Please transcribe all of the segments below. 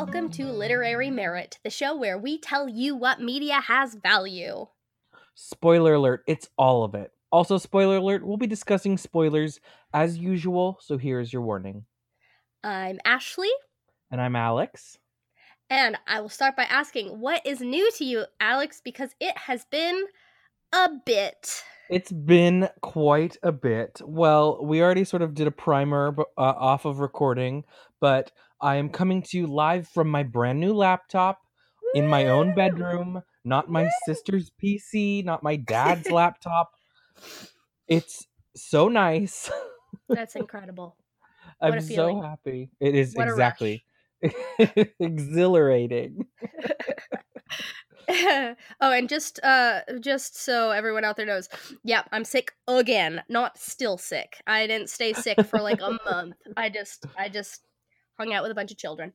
welcome to Literary Merit, the show where we tell you what media has value. Spoiler alert, it's all of it. Also, spoiler alert, we'll be discussing spoilers as usual, so here's your warning. I'm Ashley, And I'm Alex. and I will start by asking what is new to you, Alex, because it has been a bit. It's been quite a bit. Well, we already sort of did a primer uh, off of recording, but I am coming to you live from my brand new laptop in my own bedroom, not my sister's PC, not my dad's laptop. It's so nice. That's incredible. I'm so happy. It is What exactly exhilarating. oh, and just uh just so everyone out there knows, yeah, I'm sick again, not still sick. I didn't stay sick for like a month. I just I just hung out with a bunch of children.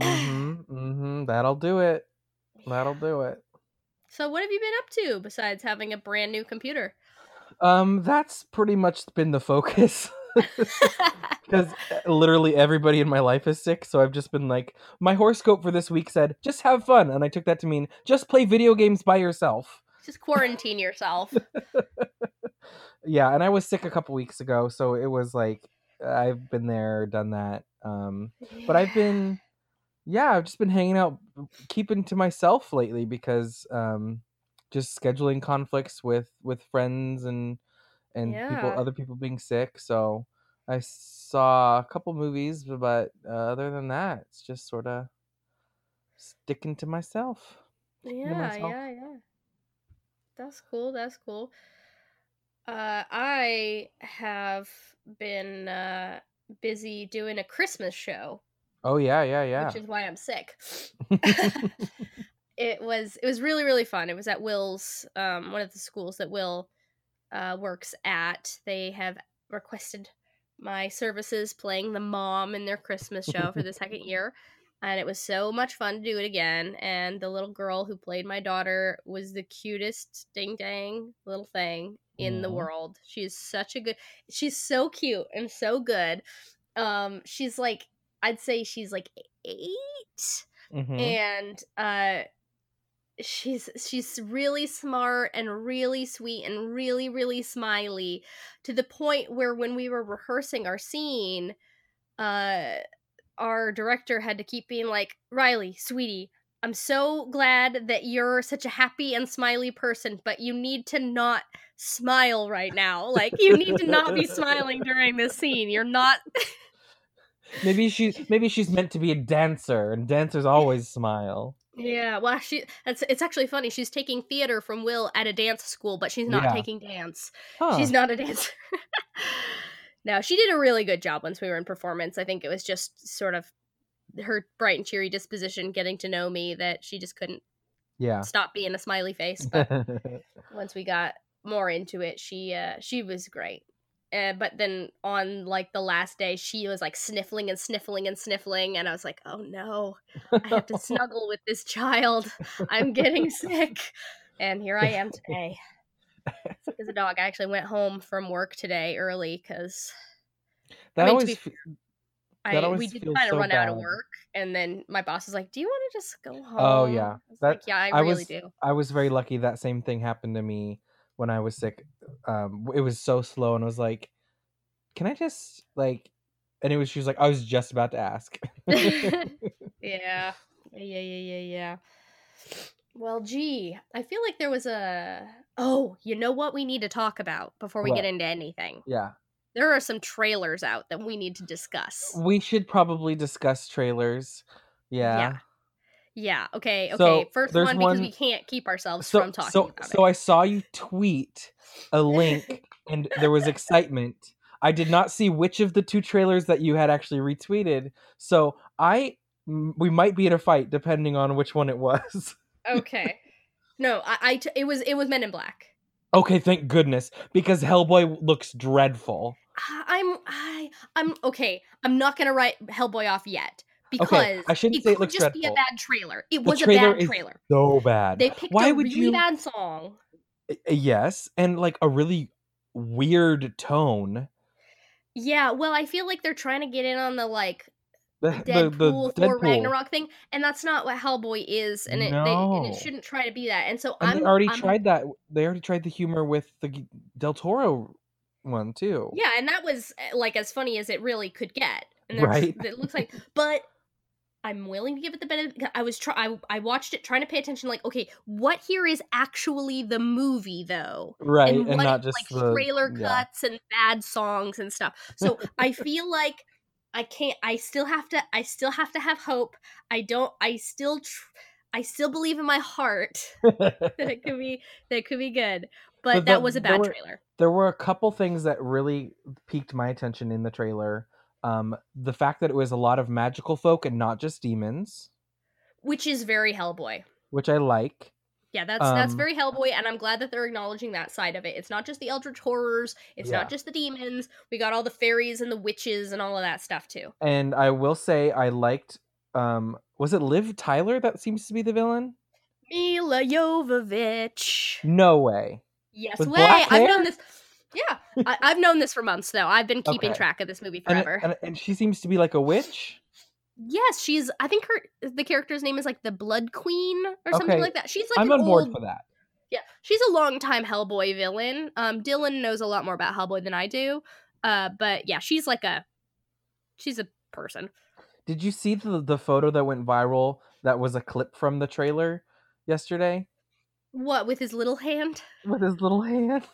hmm hmm That'll do it. That'll do it. So what have you been up to besides having a brand new computer? Um, that's pretty much been the focus. Because literally everybody in my life is sick, so I've just been like, my horoscope for this week said, just have fun. And I took that to mean, just play video games by yourself. just quarantine yourself. Yeah, and I was sick a couple weeks ago, so it was like, I've been there, done that. Um, but I've been, yeah, I've just been hanging out, keeping to myself lately because um, just scheduling conflicts with with friends and and people, other people being sick. So I saw a couple movies, but uh, other than that, it's just sort of sticking to myself. Sticking to Yeah, myself. yeah, yeah. That's cool. That's cool. Uh, I have been uh, busy doing a Christmas show, Oh yeah, yeah, yeah. which is why I'm sick. it was it was really really fun. It was at Will's, um, one of the schools that Will uh, works at. They have requested my services playing the mom in their Christmas show for the second year. And it was so much fun to do it again. And the little girl who played my daughter was the cutest ding dang little thing in the Aw. world. She's such a good she's so cute and so good. Um she's like I'd say she's like 8 Mhm. and uh she's she's really smart and really sweet and really really smiley to the point where when we were rehearsing our scene uh our director had to keep being like Riley sweetie I'm so glad that you're such a happy and smiley person but you need to not smile right now like you need to not be smiling during this scene you're not Maybe she's maybe she's meant to be a dancer, and dancers always smile. Yeah, well, she that's it's actually funny. She's taking theater from Will at a dance school, but she's not Yeah. taking dance. Huh. She's not a dancer. no, she did a really good job once we were in performance. I think it was just sort of her bright and cheery disposition getting to know me that she just couldn't Yeah. stop being a smiley face. But once we got more into it, she uh she was great. Uh, but then on like the last day, she was like sniffling and sniffling and sniffling, and I was like, "Oh no, I have to snuggle with this child. I'm getting sick. And here I am today. Sick as a dog. I actually went home from work today early because that mean, to always be- I we did kind of so run out of work. And then my boss was like, "Do you want to just go home?" Oh, yeah. I That- like, yeah, I, I really was- do. I was very lucky that same thing happened to me when I was sick. Um, it was so slow, and I was like, "Can I just like?" And it was she was like, "I was just about to ask." yeah. Yeah, yeah, yeah, yeah. Well, gee, I feel like there was a. Oh, you know what we need to talk about before we What? get into anything? yeah, There are some trailers out that we need to discuss. we should probably discuss trailers. Yeah. Yeah. Yeah. Okay. Okay. So, First one because we can't keep ourselves So, from talking so, about so it. I saw you tweet a link, and there was excitement. I did not see which of the two trailers that you had actually retweeted. So I, we might be in a fight depending on which one it was. okay. No, I, I t- it was it was Men in Black. Okay, thank goodness, because Hellboy looks dreadful. I'm I I'm okay. I'm not gonna write Hellboy off yet because Okay, I shouldn't it say it could looks just be a bad trailer. It The was a trailer bad is trailer. So bad. They picked Why a would really you? bad song. Uh, Yes, and like a really weird tone. Yeah, well, I feel like they're trying to get in on the like The, Deadpool, Thor Ragnarok thing, and that's not what Hellboy is, and it, they, and it shouldn't try to be that. And so And I'm they already I'm- tried that. They already tried the humor with the Del Toro one too. Yeah, and that was uh, like as funny as it really could get. And Right. It looks like, but I'm willing to give it the benefit. I was try. I, I watched it trying to pay attention. Like, okay, what here is actually the movie though? Right, and, what not just like the trailer yeah. cuts and bad songs and stuff. So I feel like I can't. I still have to. I still have to have hope. I don't. I still. Tr- I still believe in my heart that it could be. That it could be good. But, But that the- was a there bad were- trailer. there were a couple things that really piqued my attention in the trailer. Um, the fact that it was a lot of magical folk and not just demons, which is very Hellboy. which I like. Yeah, that's that's Um, very Hellboy, and I'm glad that they're acknowledging that side of it. It's not just the Eldritch horrors, it's Yeah. not just the demons. We got all the fairies and the witches and all of that stuff too. And I will say I liked. Um, was it Liv Tyler that seems to be the villain? Milla Jovovich. No way. Yes, With way. I've known this. Yeah, I, I've known this for months though. I've been keeping Okay. track of this movie And, forever. and, and she seems to be like a witch. yes, she's. I think her the character's name is like the Blood Queen or something Okay. like that. She's like I'm on board old- for that. Yeah, she's a longtime Hellboy villain. Um, Dylan knows a lot more about Hellboy than I do. Uh, but yeah, she's like a, she's a person. Did you see the the photo that went viral? That was a clip from the trailer yesterday What with his little hand? with his little hand.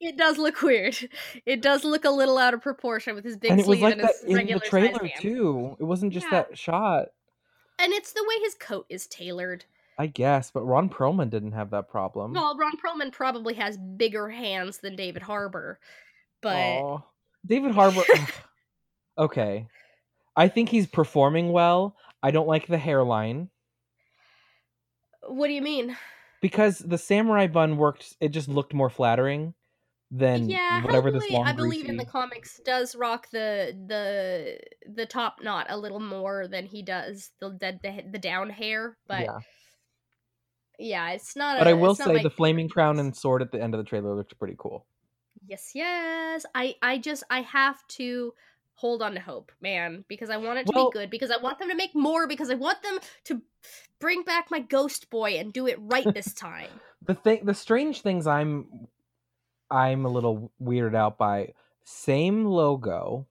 It does look weird. It does look a little out of proportion with his big and it was sleeve like and that his in the trailer too. It wasn't just Yeah. that shot, And it's the way his coat is tailored. I guess. But Ron Perlman didn't have that problem. Well, Ron Perlman probably has bigger hands than David Harbour, but Aw. David Harbour. okay, I think he's performing well. I don't like the hairline what do you mean? Because the samurai bun worked. It just looked more flattering than yeah, whatever this long I believe in the comics does rock the the the top knot a little more than he does the the the, the down hair, but yeah, yeah. it's not. But I I will say the flaming crown and. and sword at the end of the trailer looked pretty cool. Yes, yes. I I just I have to hold on to hope, man, because I want it to Well- be good because I want them to make more because I want them to bring back my ghost boy and do it right this time. the thing the strange things i'm i'm a little weirded out by same logo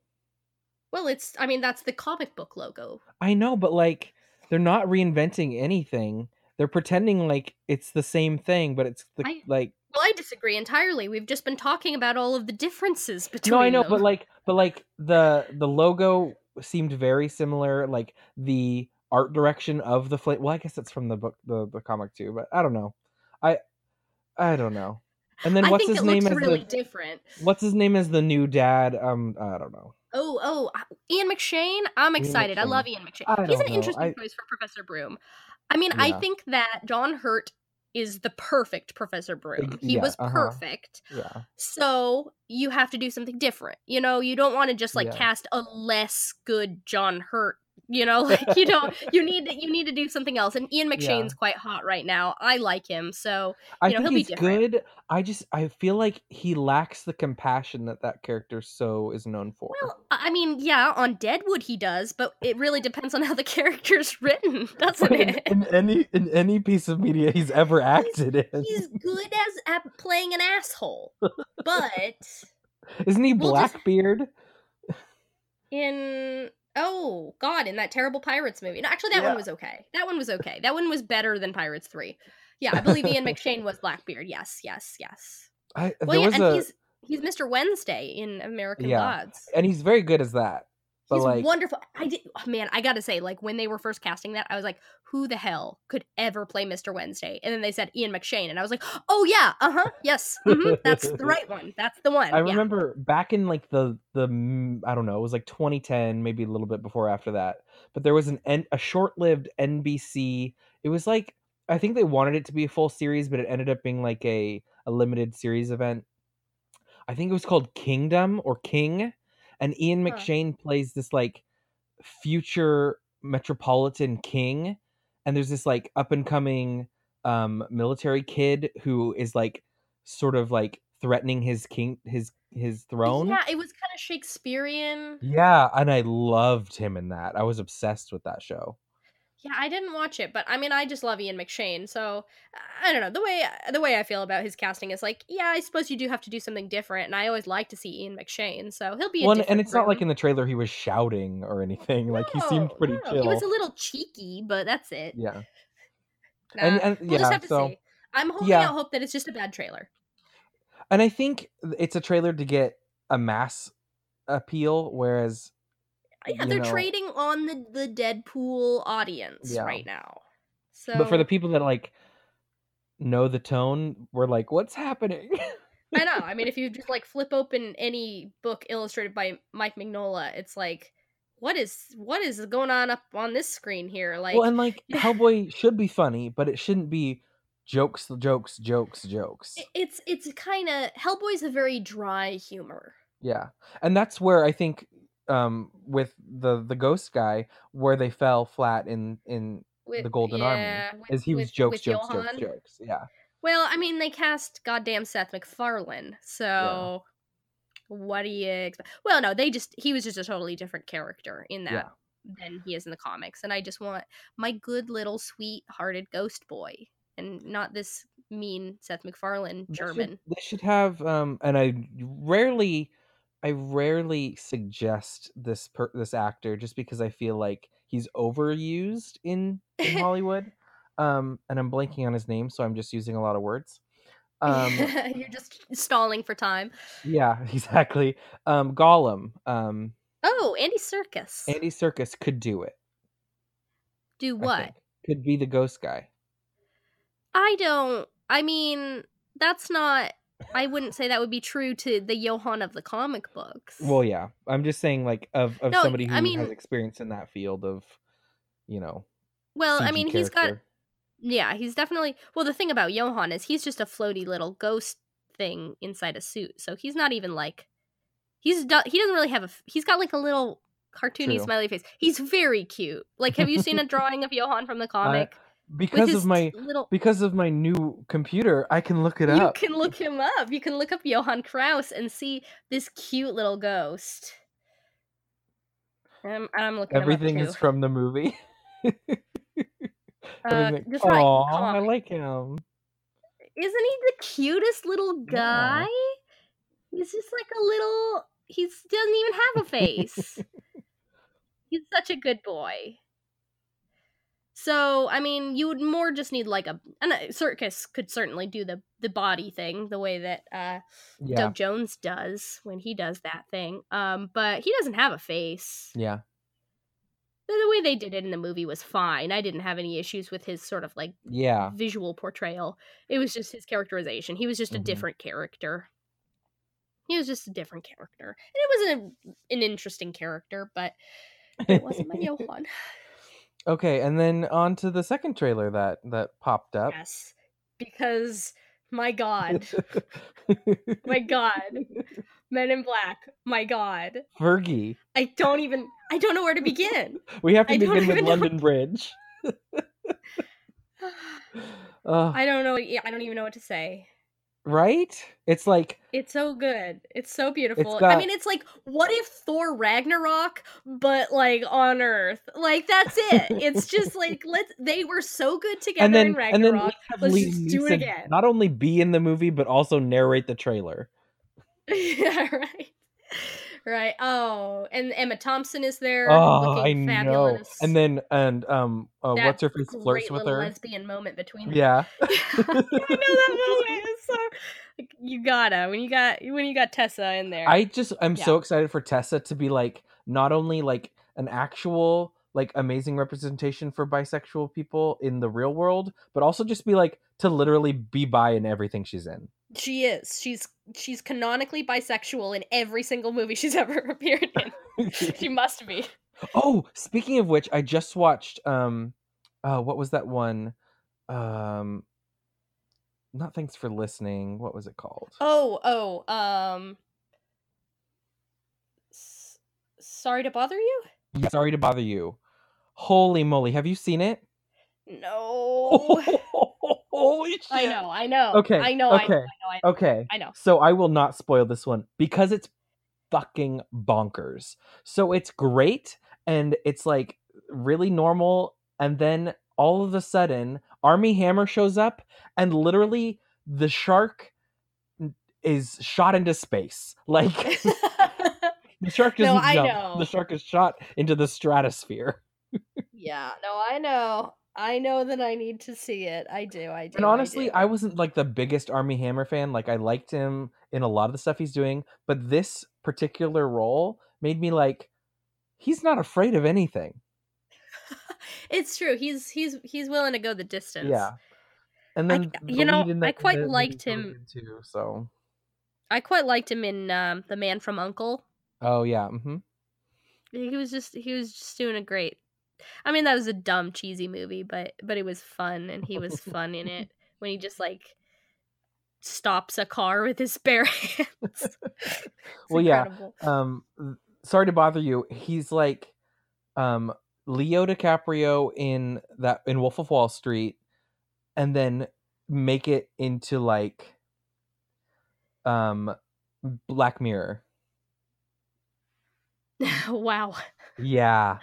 well, it's I mean that's the comic book logo. i know but like they're not reinventing anything they're pretending like it's the same thing but it's the I- like Well, I disagree entirely. We've just been talking about all of the differences between no i know them. but like but like the the logo seemed very similar like the art direction of the flame well i guess it's from the book the, the comic too but i don't know i i don't know and then I what's his name looks as really the different. what's his name as the new dad um i don't know Oh, oh, Ian McShane. I'm excited. I love Ian McShane. He's an know. interesting I- choice for Professor Broom. I mean, I think that John Hurt is the perfect Professor Broom. He yeah, was uh-huh. perfect. yeah So you have to do something different. You know, you don't want to just like Yeah. cast a less good John Hurt. You know, like you don't. You need to, you need to do something else. And Ian Yeah. McShane's quite hot right now. I like him. So I know, think he'll be he's good. I just I feel like he lacks the compassion that that character so is known for. well, I mean, yeah, on Deadwood he does, but it really depends on how the character's written, doesn't in, it? in any in any piece of media he's ever acted in, He's good as at playing an asshole, but isn't he we'll just- Blackbeard? in oh god, in that terrible Pirates movie. No, actually, that Yeah. one was okay. That one was okay. That one was better than Pirates Three. Yeah, I believe Ian McShane was Blackbeard. Yes, yes, yes. I, Well, yeah, and a he's he's Mr. Wednesday in American Yeah. Gods. and he's very good as that. But He's like wonderful. I did, oh, man. I gotta say, like when they were first casting that, I was like, "Who the hell could ever play Mr. Wednesday?" And then they said Ian McShane, and I was like, "Oh yeah, uh huh, yes, mhm, that's the right one. That's the one." I yeah. remember back in like the the I don't know, it was like 2010, maybe a little bit before after that. But there was an a short-lived NBC. It was like I think they wanted it to be a full series, but it ended up being like a a limited series event. I think it was called Kingdom or King, and Ian. McShane plays this like future metropolitan king, and there's this like up and coming um military kid who is like sort of like threatening his king his his throne. Yeah, it was kind of Shakespearean. Yeah, and I loved him in that. I was obsessed with that show. Yeah, I didn't watch it, but I mean, I just love Ian McShane, so I don't know the way uh, the way I feel about his casting is like, yeah, I suppose you do have to do something different, and I always like to see Ian McShane, so he'll be. Well, and- it's not like in the trailer he was shouting or anything. Like he seemed pretty no, chill. He was a little cheeky, but that's it. yeah, Nah, and and we'll yeah, just have to so see. I'm holding yeah. out hope that it's just a bad trailer. and I think it's a trailer to get a mass appeal, whereas Yeah, they're know- trading on the the Deadpool audience Yeah. right now. So, but for the people that like know the tone, we're like, what's happening? I know. I mean, if you just like flip open any book illustrated by Mike Mignola, it's like, what is what is going on up on this screen here? Like, well, and like Hellboy should be funny, but it shouldn't be jokes, jokes, jokes, jokes. it's it's kind of Hellboy's a very dry humor. Yeah, and that's where I think um with the the ghost guy where they fell flat in in With, the Golden yeah, Army with- is he was with- jokes, jokes, jokes, Johann. jokes. Yeah, Well, I mean, they cast goddamn Seth MacFarlane, so what do you expect? Well, no, they just he was just a totally different character in that yeah. than he is in the comics, and I just want my good little sweet-hearted ghost boy, and not this mean Seth MacFarlane They should- German. They should have um and I rarely I rarely suggest this per, this actor just because I feel like he's overused in in Hollywood. Um and I'm blanking on his name so I'm just using a lot of words. Um You're just stalling for time. yeah, exactly. Um Gollum, um Oh, Andy Serkis. Andy Serkis could do it. Do what? Could be the ghost guy. I don't. I mean, that's not. I wouldn't say that would be true to the Johann of the comic books. Well, yeah. I'm just saying like of of No, somebody who I mean- has experience in that field of you know, well, I CG mean, he's got. Yeah, he's definitely. Well, the thing about Johann is he's just a floaty little ghost thing inside a suit. So he's not even like. He's do- he doesn't really have a. f- He's got like a little cartoony True. smiley face. He's very cute. Like, have you seen a drawing of Johann from the comic? Because of my little. because of my new computer, I can look it You up. You can look him up. You can look up Johann Kraus and see this cute little ghost. I'm, I'm looking Everything is from the movie. Uh, right, I like him. Isn't he the cutest little guy? He's just like a little. He doesn't even have a face. He's such a good boy. So I mean, you would more just need like a and a circus could certainly do the the body thing the way that uh Yeah, Doug Jones does when he does that thing. Um, but he doesn't have a face. yeah, The, the way they did it in the movie was fine. I didn't have any issues with his sort of like yeah. visual portrayal. It was just his characterization. He was just a Mhm. different character. He was just a different character, and it was a, an interesting character, but it wasn't my Johann. Okay, and then on to the second trailer that that popped up. Yes, because my God, my God, Men in Black, my God. Fergie. I don't even. I don't know where to begin. We have to I begin with know. London Bridge. Uh, I don't know. Yeah, I don't even know what to say. Right? It's like It's so good. It's so beautiful. I got- mean, it's like, what if Thor Ragnarok, but like on Earth? Like that's it. It's just like let's. They were so good together and then in and then Let's just do it again. not only be in the movie but also narrate the trailer. yeah, right. Right. Oh, and Emma Thompson is there. Oh, I looking know. fabulous. And then and um, uh, what's her face flirts with her. lesbian moment between them. Yeah. I know that moment. It's so like, you gotta when you got when you got Tessa in there. I just I'm Yeah. so excited for Tessa to be like not only like an actual like amazing representation for bisexual people in the real world, but also just be like to literally be bi in everything she's in. She is. She's she's canonically bisexual in every single movie she's ever appeared in. she must be. oh, speaking of which, I just watched um uh what was that one? Um not thanks for listening. What was it called? Oh, oh, um s- Sorry to bother you? Sorry to bother you. Holy moly, have you seen it? No. Holy shit. I know, I know. Okay, I know, I know, okay, I know, I know. Okay. I know. So I will not spoil this one because it's fucking bonkers. So it's great and it's like really normal and then all of a sudden Armie Hammer shows up and literally the shark is shot into space. Like the shark doesn't I jump. know. The shark is shot into the stratosphere. yeah, no, I know. I know that I need to see it. I do, I do. And honestly, I, I, wasn't like the biggest Armie Hammer fan. Like I liked him in a lot of the stuff he's doing, but this particular role made me like he's not afraid of anything. it's true. He's he's he's willing to go the distance. Yeah. And I- then you the know, I quite liked him- too. So I quite liked him in um, The Man from Uncle. oh yeah, hmm He was just he was just doing a great. I mean, that was a dumb, cheesy movie, but but it was fun, and he was fun in it when he just like stops a car with his bare hands. Well, yeah. um sorry to bother you he's like um leo dicaprio in that in wolf of wall street and then make it into like um black mirror wow, yeah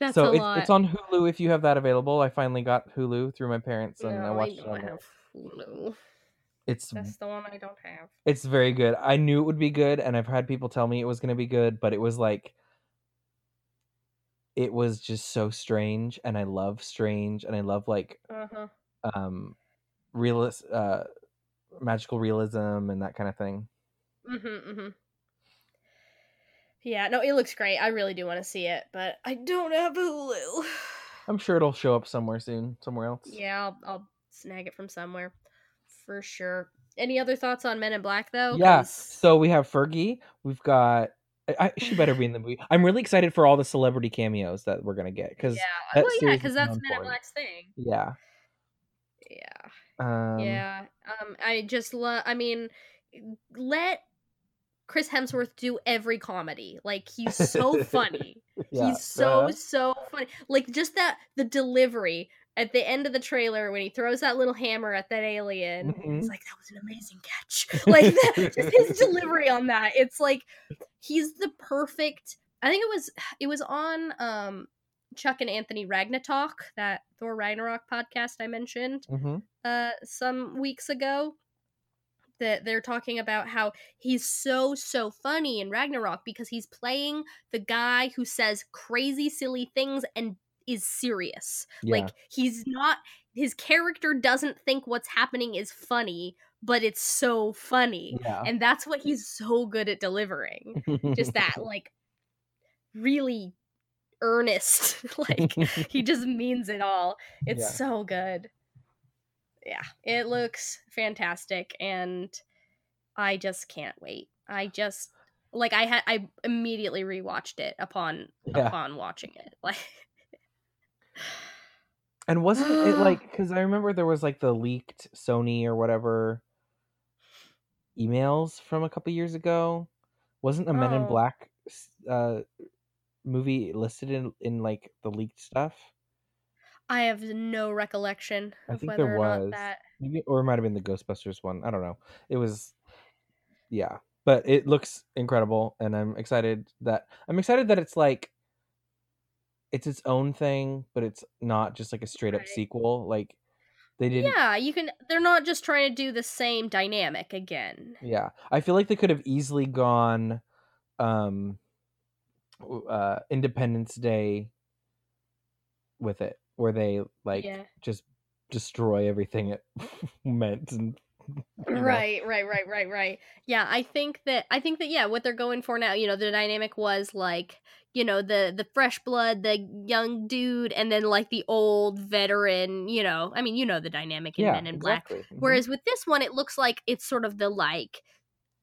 that's so a it's, lot. it's on hulu if you have that available i finally got hulu through my parents and i No, watched it don't on have Hulu. it's That's the one I don't have. it's very good i knew it would be good and i've had people tell me it was going to be good but it was like it was just so strange and i love strange and i love like Uh huh. um realist uh magical realism and that kind of thing Mm-hmm, mm-hmm. Yeah, no, it looks great. I really do want to see it, but I don't have Hulu. i'm sure it'll show up somewhere soon somewhere else Yeah, I'll, I'll snag it from somewhere for sure. Any other thoughts on Men in Black though? yeah 'Cause- so we have fergie we've got I, I, she better be in the movie i'm really excited for all the celebrity cameos that we're gonna get because yeah, that well, yeah, because that's Men in. Black's thing. yeah Yeah, um yeah. Um, I just love. I mean, let Chris Hemsworth do every comedy. Like he's so funny. yeah, He's so uh, so funny. Like just that the delivery at the end of the trailer when he throws that little hammer at that alien. Mhm. It's like that was an amazing catch. Like that, just his delivery on that. It's like he's the perfect. I think it was it was on um Chuck and Anthony Ragnarok, that Thor Ragnarok podcast I mentioned mhm. uh some weeks ago that they're talking about how he's so so funny in Ragnarok because he's playing the guy who says crazy silly things and is serious. yeah Like he's not his character doesn't think what's happening is funny, but it's so funny. yeah And that's what he's so good at delivering. Just that like really earnest like he just means it all. It's Yeah. so good. Yeah, it looks fantastic and I just can't wait. I just like I had I immediately rewatched it upon Yeah. upon watching it. Like And wasn't it like because I remember there was like the leaked Sony or whatever emails from a couple years ago? Wasn't a Men in Oh. Black uh, movie listed in in like the leaked stuff? I have no recollection I of think whether there or not was. that Maybe, or it might have been the Ghostbusters one. I don't know. It was, yeah, but it looks incredible, and I'm excited that I'm excited that it's like it's its own thing, but it's not just like a straight up Right. sequel. Like they didn't. Yeah, you can they're not just trying to do the same dynamic again. Yeah, I feel like they could have easily gone, um, uh, Independence Day with it, where they like yeah. just destroy everything it meant and you know. Right, right, right, right, right. Yeah, I think that I think that yeah, what they're going for now, you know, the dynamic was like, you know, the the fresh blood, the young dude, and then like the old veteran, you know. I mean, you know the dynamic in yeah, Men in Black. exactly. Mhm. Whereas with this one, it looks like it's sort of the like,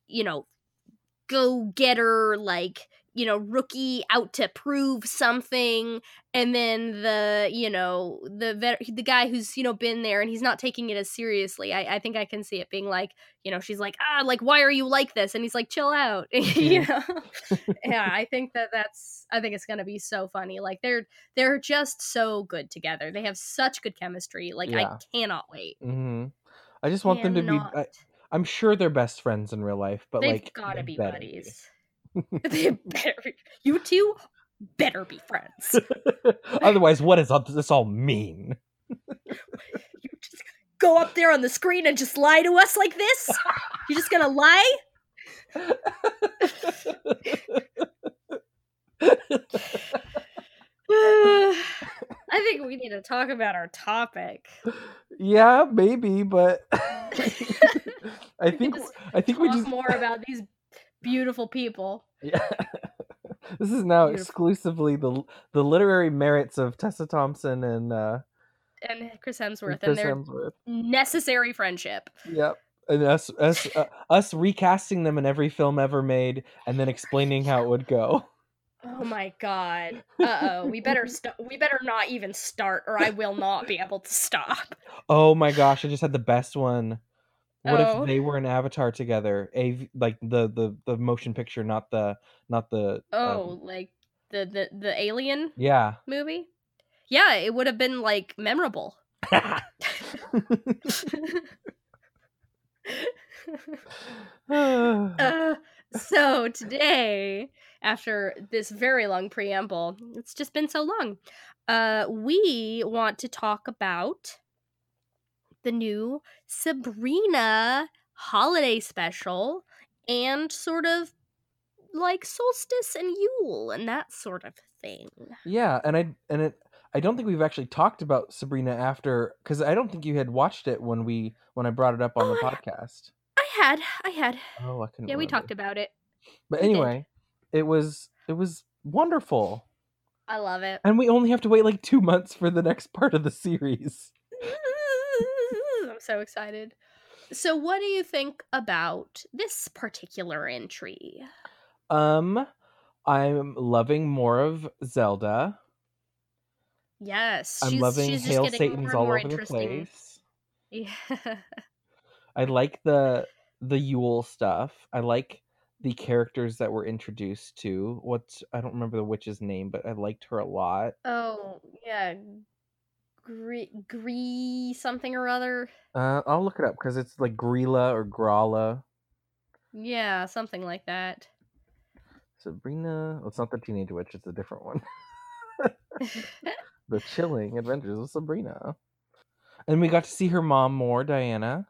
you know, go getter, like you know rookie out to prove something and then the you know the vet- the guy who's you know been there and he's not taking it as seriously I, I think i can see it being like you know she's like ah like why are you like this? And he's like chill out you know? Yeah i think that that's i think it's gonna be so funny like they're they're just so good together they have such good chemistry like Yeah. i cannot wait. Hmm I just want them to be. I- i'm sure they're best friends in real life, but they've like gotta be better. buddies they better be, you two better be friends Otherwise, what does all- this all mean? you just go up there on the screen and just lie to us like this? You're just gonna lie? I think we need to talk about our topic. yeah, maybe, but I think I think we Talk just more about these beautiful people. Yeah. this is now Beautiful. exclusively the the literary merits of Tessa Thompson and uh And Chris Hemsworth and Chris their Hemsworth. necessary friendship. Yep. And us us uh, us recasting them in every film ever made and then explaining how it would go. Oh my god. Uh oh. We better st- we better not even start, or I will not be able to stop. Oh my gosh, I just had the best one. What Oh. if they were an avatar together? A like the the the motion picture, not the not the um, Oh, like the the the alien yeah. movie? Yeah, it would have been like memorable. Uh, so today, after this very long preamble, it's just been so long. Uh, we want to talk about the new Sabrina holiday special and sort of like solstice and Yule and that sort of thing. Yeah, and I and it I don't think we've actually talked about Sabrina after because I don't think you had watched it when we when I brought it up on the Oh, I- podcast. I had, I had. Oh, I couldn't. Yeah, we talked about it. But we did. anyway, it was it was wonderful, I love it. and we only have to wait like two months for the next part of the series. Mm-hmm. So excited. So, what do you think about this particular entry? Um, I'm loving more of Zelda. Yes, I'm loving she's Hail Satan's all over the place. Yeah. I like the the Yule stuff. I like the characters that were introduced to. What's I don't remember the witch's name, but I liked her a lot. oh, yeah. Gree, Gree something or other. Uh, I'll look it up because it's like Grilla or Grala. Yeah, something like that. Sabrina. Well, it's not the teenage witch. It's a different one. the Chilling Adventures of Sabrina. And we got to see her mom more, Diana.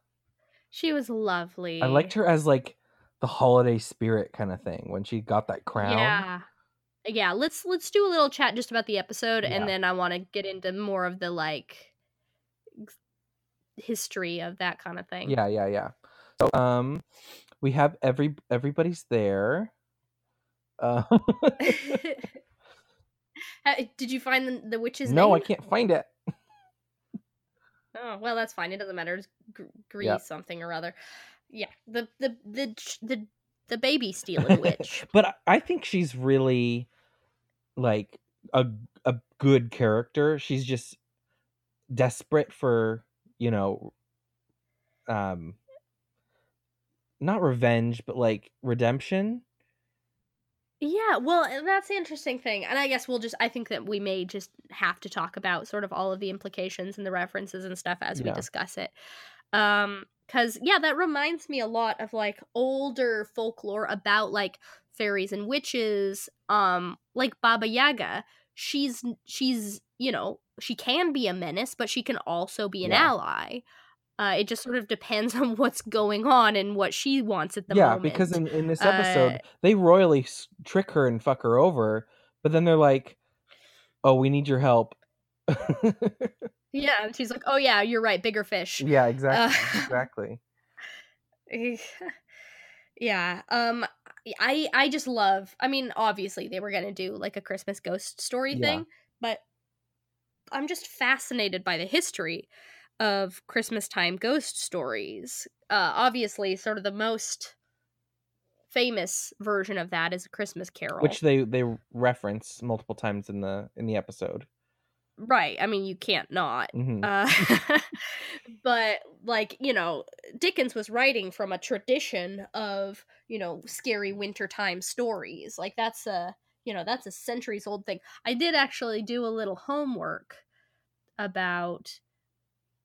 she was lovely. I liked her as like the holiday spirit kind of thing when she got that crown. Yeah. Yeah, let's let's do a little chat just about the episode Yeah. and then I want to get into more of the like history of that kind of thing. Yeah, yeah, yeah. So um we have every everybody's there. Uh, Did you find the, the witch's no, I can't find it. Oh, well, that's fine. It doesn't matter. It's gr- Gree Yep. something or other. Yeah, the the the the the baby stealing witch. but I- think she's really like a a good character. She's just desperate for, you know, um not revenge, but like redemption. Yeah, well, that's the interesting thing. And I guess we'll just I think that we may just have to talk about sort of all of the implications and the references and stuff as we discuss it. Um cuz yeah, that reminds me a lot of like older folklore about like fairies and witches um like Baba Yaga. She's she's, you know, she can be a menace, but she can also be an Yeah. ally. Uh, it just sort of depends on what's going on and what she wants at the yeah, moment. Yeah, because in, in this episode Uh, they royally trick her and fuck her over, but then they're like, "Oh, we need your help." Yeah, and she's like, "Oh yeah, you're right, bigger fish." yeah, exactly, Uh, exactly. yeah. Um I I just love. I mean, obviously they were going to do like a Christmas ghost story Yeah. thing, but I'm just fascinated by the history of Christmas time ghost stories. Uh obviously sort of the most famous version of that is a Christmas Carol. which they they reference multiple times in the in the episode. Right. I mean, you can't not. hmm Uh, but like you know, Dickens was writing from a tradition of you know scary wintertime stories. Like that's a you know that's a centuries old thing. I did actually do a little homework about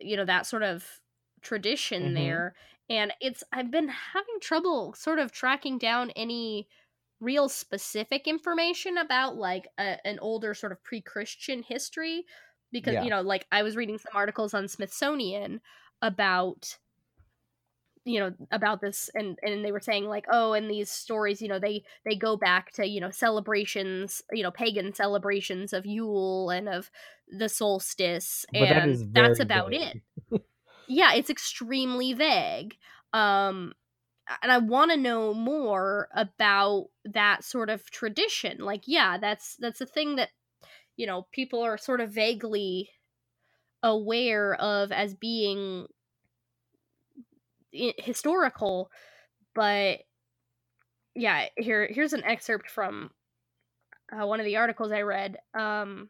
you know that sort of tradition Mhm. there, and it's I've been having trouble sort of tracking down any real specific information about like a, an older sort of pre-christian history because Yeah. you know like i was reading some articles on smithsonian about you know about this and and they were saying like oh and these stories you know they they go back to you know celebrations you know pagan celebrations of yule and of the solstice But and is that's about vague. it yeah it's extremely vague um and i want to know more about that sort of tradition like yeah that's that's a thing that you know people are sort of vaguely aware of as being historical but yeah here here's an excerpt from uh, one of the articles i read um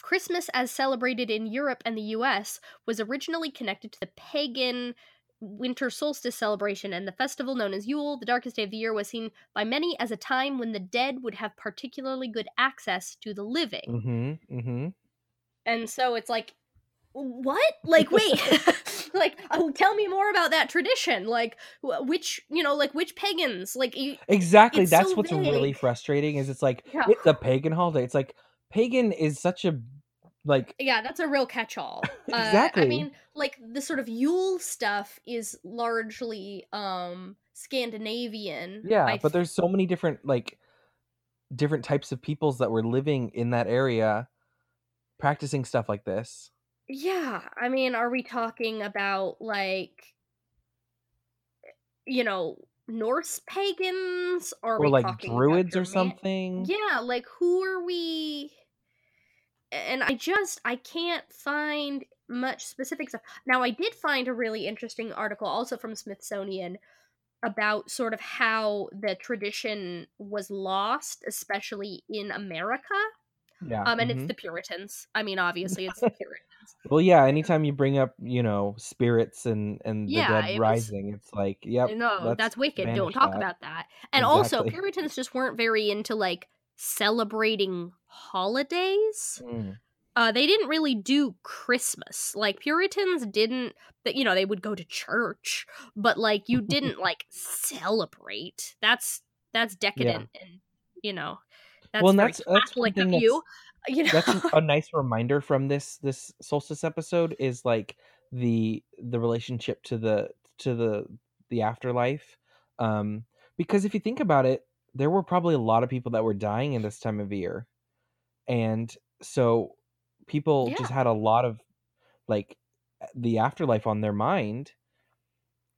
Christmas, as celebrated in Europe and the US, was originally connected to the pagan winter solstice celebration, and the festival known as Yule, the darkest day of the year, was seen by many as a time when the dead would have particularly good access to the living. hmm hmm And so it's like, what? Like, wait, like, oh, tell me more about that tradition. Like, wh- which, you know, like which pagans? Like, you, Exactly. That's so what's really frustrating. Is it's like Yeah. it's a pagan holiday. It's like pagan is such a like yeah that's a real catch-all uh, i mean like the sort of yule stuff is largely um scandinavian yeah. I but there's so many different like different types of peoples that were living in that area, practicing stuff like this. yeah i mean are we talking about like you know norse pagans are Or we like druids or something. yeah like who are we and i just i can't find much specific stuff now i did find a really interesting article also from smithsonian about sort of how the tradition was lost especially in america Yeah. um and mhm. it's the puritans i mean obviously it's the puritans Well, yeah. Anytime you bring up, you know, spirits and and the Yeah, dead it was- rising, it's like, yep. no that's wicked don't talk that. about that and also puritans just weren't very into like celebrating holidays Mm. uh, they didn't really do Christmas. Like Puritans didn't, you know, they would go to church, but like you didn't like celebrate. That's that's decadent, and you know, that's Well, that's- that's of you. You know, That's a nice reminder from this this solstice episode is like the the relationship to the to the the afterlife. Um, because if you think about it, there were probably a lot of people that were dying in this time of year, and so people Yeah. just had a lot of like the afterlife on their mind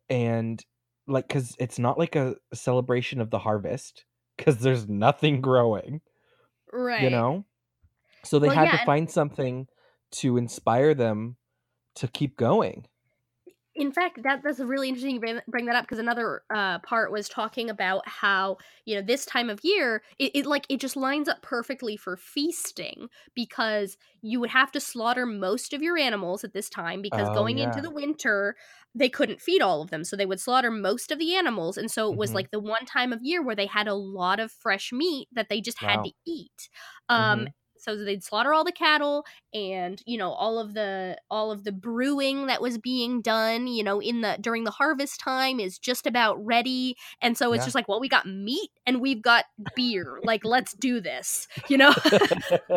and like because it's not like a celebration of the harvest because there's nothing growing right? you know so they Well, had yeah, to and- find something to inspire them to keep going in fact that that's a really interesting you bring, that up because another uh, part was talking about how you know this time of year it, it like it just lines up perfectly for feasting because you would have to slaughter most of your animals at this time because Oh, going into the winter they couldn't feed all of them so they would slaughter most of the animals and so it was Mhm. like the one time of year where they had a lot of fresh meat that they just had to eat um Mhm. So they'd slaughter all the cattle and you know all of the all of the brewing that was being done you know in the during the harvest time is just about ready. And so it's Yeah. just like well we got meat and we've got beer. Like let's do this you know?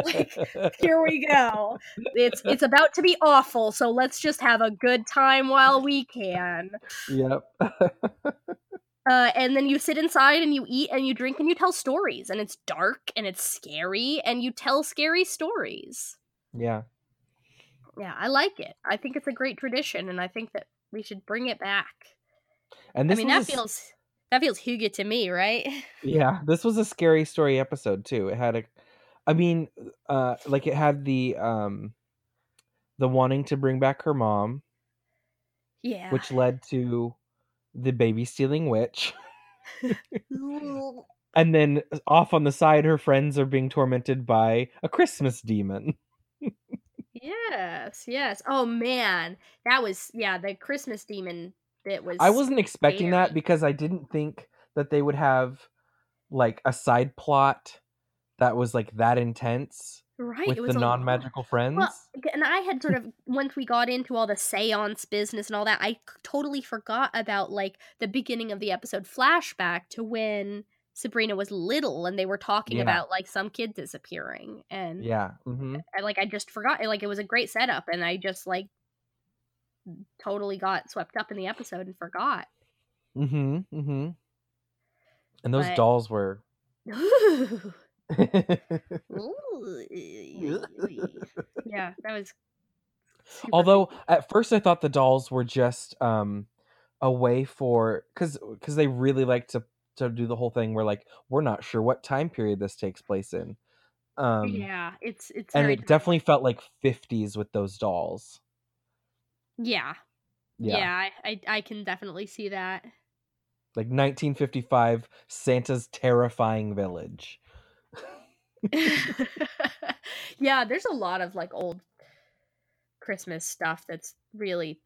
Like here we go. It's it's about to be awful so let's just have a good time while we can. Yep uh, and then you sit inside and you eat and you drink and you tell stories and it's dark and it's scary and you tell scary stories yeah Yeah, I like it. I think it's a great tradition, and I think that we should bring it back. and I mean, that a feels that feels hygge to me, right? yeah this was a scary story episode too it had a i mean uh like it had the um the wanting to bring back her mom Yeah. which led to the baby stealing witch and then uh, off on the side, her friends are being tormented by a Christmas demon. yes, yes. Oh man, that was yeah. The Christmas demon bit was. I wasn't expecting that because I didn't think that they would have like a side plot that was like that intense right with the non-magical friends? well, and i had sort of once we got into all the seance business and all that i totally forgot about like the beginning of the episode flashback to when sabrina was little and they were talking Yeah. about like some kid disappearing and yeah hmm I, like i just forgot like it was a great setup and i just like totally got swept up in the episode and forgot. Mm-hmm mm-hmm. And those But- dolls were yeah that was although at first i thought the dolls were just um a way for because because they really like to to do the whole thing where like we're not sure what time period this takes place in um yeah it's it's and it definitely felt like 50s with those dolls. Yeah. Yeah, yeah, I, I i can definitely see that. Like 1955 santa's terrifying village yeah there's a lot of like old christmas stuff that's really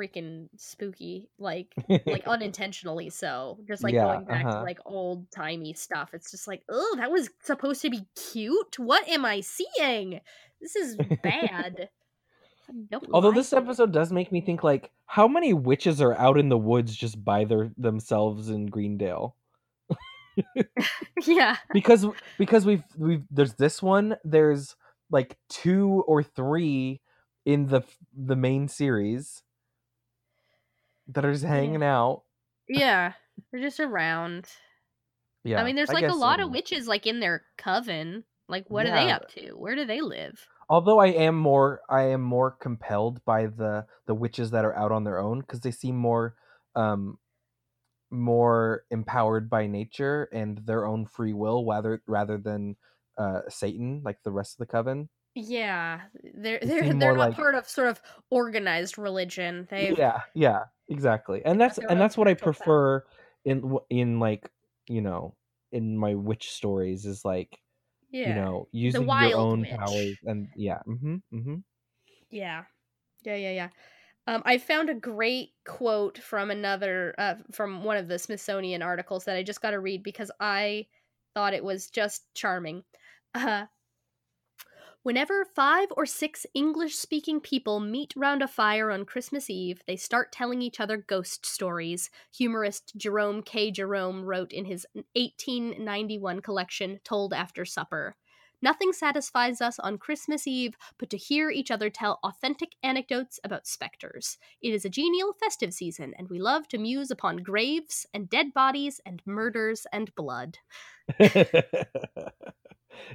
freaking spooky like like unintentionally so just like Yeah, going back uh-huh. to like old timey stuff. It's just like oh that was supposed to be cute? What am i seeing? This is bad. Although this episode does make me think like how many witches are out in the woods just by their themselves in greendale yeah. Because because we've we've there's this one there's like two or three in the the main series that are just hanging out. Yeah they're just around. Yeah i mean there's like a lot of um, witches like in their coven. Like what are they up to? Where do they live? Although i am more i am more compelled by the the witches that are out on their own because they seem more um more empowered by nature and their own free will rather rather than uh satan like the rest of the coven Yeah, they're They they're they're not like- part of sort of organized religion. They yeah yeah exactly and that's and that's what i prefer in in like you know in my witch stories is like yeah you know using your own witch. powers and yeah mm-hmm mm-hmm yeah yeah yeah yeah. Um, I found a great quote from another uh, from one of the Smithsonian articles that I just got to read because I thought it was just charming. Uh, Whenever five or six English speaking people meet round a fire on Christmas Eve, they start telling each other ghost stories, humorist Jerome K. Jerome wrote in his 1891 collection, Told After Supper. Nothing satisfies us on Christmas Eve but to hear each other tell authentic anecdotes about specters. It is a genial festive season, and we love to muse upon graves and dead bodies and murders and blood.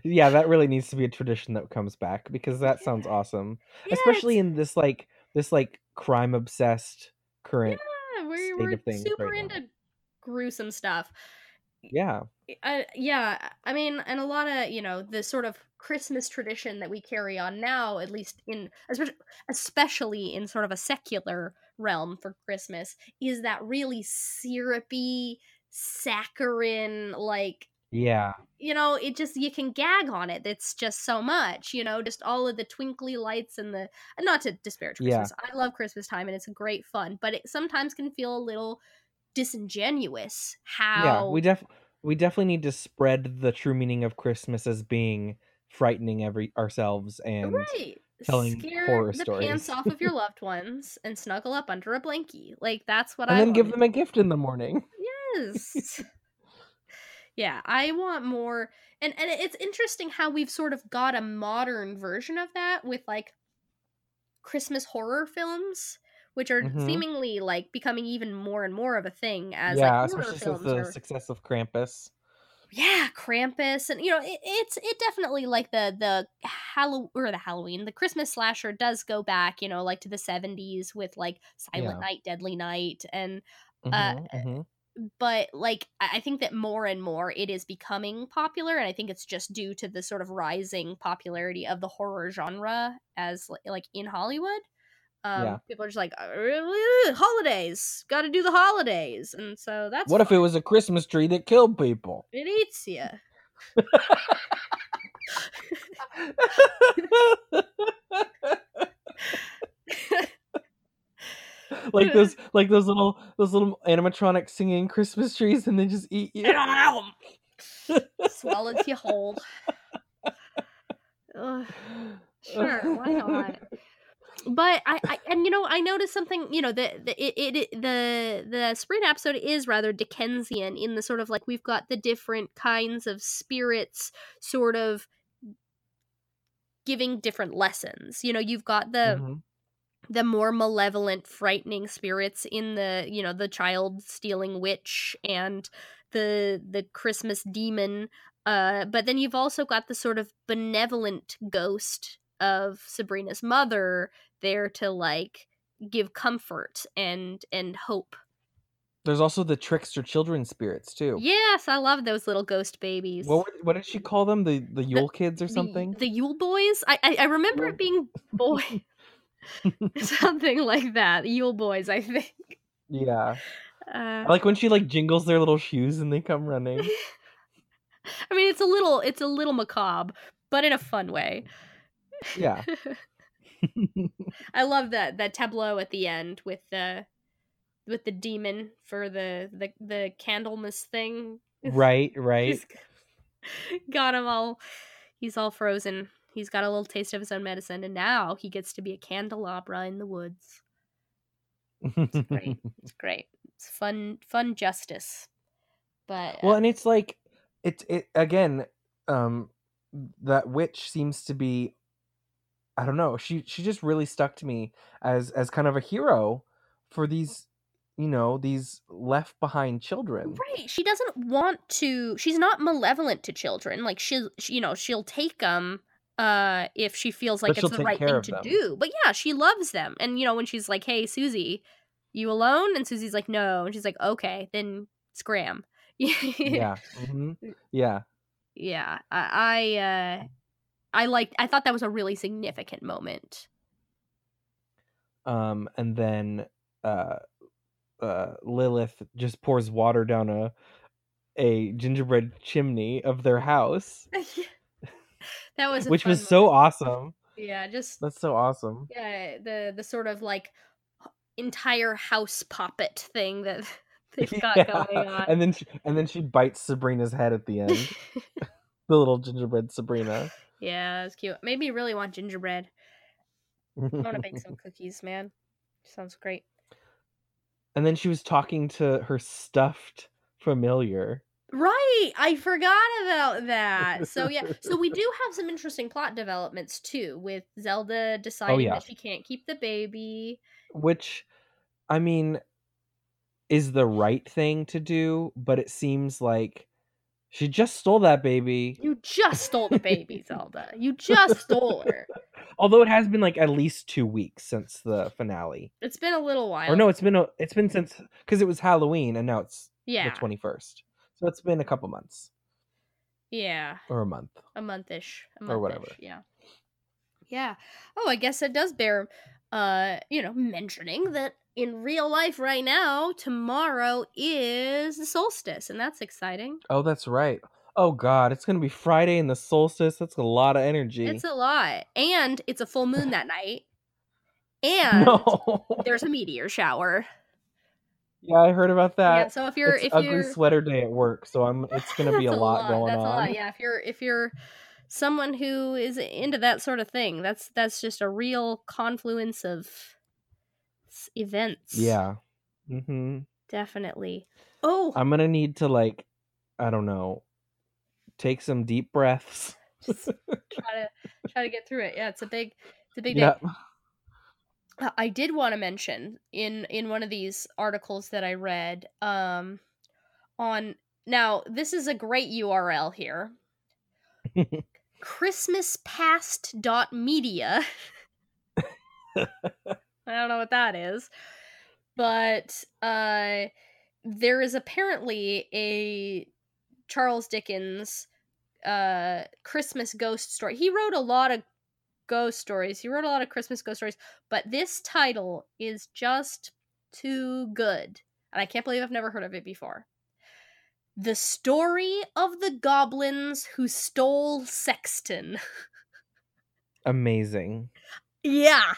yeah that really needs to be a tradition that comes back because that sounds awesome especially in this like this like crime obsessed current Yeah, we're, state we're of things super right into gruesome stuff. Yeah I, yeah, I mean, and a lot of you know the sort of Christmas tradition that we carry on now, at least in especially, especially in sort of a secular realm for Christmas, is that really syrupy, saccharine, like yeah you know, it just you can gag on it. It's just so much, you know, just all of the twinkly lights and the not to disparage Yeah. Christmas. I love Christmas time and it's great fun, but it sometimes can feel a little disingenuous how yeah we def we definitely need to spread the true meaning of christmas as being frightening every ourselves and right telling scare horror the stories. pants off of your loved ones and snuggle up under a blankie. Like that's what and I then give them a gift in the morning Yes. yeah, I want more and and it's interesting how we've sort of got a modern version of that with like Christmas horror films, which are Mhm. seemingly like becoming even more and more of a thing as yeah like especially since the are success of krampus yeah krampus and you know it, it's it definitely like the the Halloween or the halloween the christmas slasher does go back you know like to the 70s with like silent Yeah. night deadly night and Uh, Mhm, mhm. but like I think that more and more it is becoming popular and i think it's just due to the sort of rising popularity of the horror genre as like in hollywood Um, Yeah. People are just like "Uh, holidays, got to do the holidays, and so that's what if it was a Christmas tree that killed people? it eats you. like those like those little those little animatronic singing Christmas trees and they just eat you. Swallows you whole. Ugh. Sure, why not? but I, I and you know I noticed something you know the the it, it the the spring episode is rather Dickensian in the sort of like we've got the different kinds of spirits sort of giving different lessons you know you've got the Mhm. the more malevolent frightening spirits in the you know the child stealing witch and the the christmas demon uh but then you've also got the sort of benevolent ghost of sabrina's mother there to like give comfort and and hope There's also the trickster children spirits too. yes i love those little ghost babies What were- what did she call them? The the Yule kids or The- something? the, yule boys i i, I remember it being boy something like that yule boys i think yeah. uh, I like when she like jingles their little shoes and they come running. I mean, it's a little, it's a little macabre, but in a fun way. Yeah. I love that that tableau at the end with the with the demon for the the the Candlemas thing. right, right. He's got him all. He's all frozen. He's got a little taste of his own medicine, and now he gets to be a candelabra in the woods. It's great. It's great. It's fun, fun justice. But well, uh, and it's like it's it again, um that witch seems to be I don't know, she she just really stuck to me as as kind of a hero for these you know, these left behind children. Right. She doesn't want to. She's not malevolent to children. Like she'll, she, you know, she'll take them uh if she feels like But it's the right thing to them. do. But yeah, she loves them. And you know, when she's like, "Hey, Susie, you alone?" and Susie's like, "No," and she's like, "Okay, then scram." yeah. hmm Yeah. yeah. I, I, uh, I liked. I thought that was a really significant moment. Um and then uh uh Lilith just pours water down a a gingerbread chimney of their house, that was which was so awesome. yeah. Just That's so awesome. yeah the the sort of like entire house puppet thing that they've got Yeah. going on. And then she, and then she bites Sabrina's head at the end. the little gingerbread Sabrina. Yeah, it's cute. Made me really want gingerbread. I want to bake some cookies, man. Sounds great. and then she was talking to her stuffed familiar. Right, I forgot about that. So yeah, so we do have some interesting plot developments too, with Zelda oh, deciding Oh, yeah. that she can't keep the baby. which I mean is the right thing to do, but it seems like she just stole that baby. You just stole the baby, Zelda. You just stole her. Although it has been like at least 2 weeks since the finale. It's been a little while. Or no, it's been a, it's been since cuz it was Halloween and now it's yeah, the 21st. So it's been a couple months yeah, or a month. a monthish, a Or whatever. Yeah, yeah. Oh, I guess it does bear, uh, you know, mentioning that in real life right now, tomorrow is the solstice, and that's exciting. Oh, that's right. Oh god, it's going to be Friday and the solstice. That's a lot of energy. It's a lot, and it's a full moon that night, and no. there's a meteor shower. yeah, I heard about that. yeah, so if you're it's if ugly you're sweater day at work, so I'm. It's gonna be a That's lot, going that's on. A lot. Yeah, if you're if you're someone who is into that sort of thing, that's that's just a real confluence of events. Yeah. hmm definitely. Oh, I'm gonna need to like, I don't know, take some deep breaths. just try to try to get through it. Yeah, it's a big it's a big day. yeah. Uh, I did want to mention in in one of these articles that I read um on now this is a great URL here. christmaspast.media. I don't know what that is. But uh there is apparently a Charles Dickens uh Christmas ghost story. He wrote a lot of ghost stories. He wrote a lot of Christmas ghost stories, but this title is just too good. And I can't believe I've never heard of it before. The Story of the Goblins Who Stole Sexton. Amazing. yeah.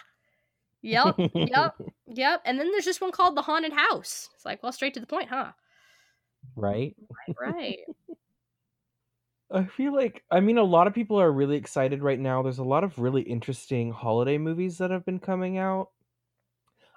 Yep. Yep. Yep. And then there's just one called The Haunted House. It's like, well, straight to the point, huh? Right? Right. I feel like I mean a lot of people are really excited right now. There's a lot of really interesting holiday movies that have been coming out.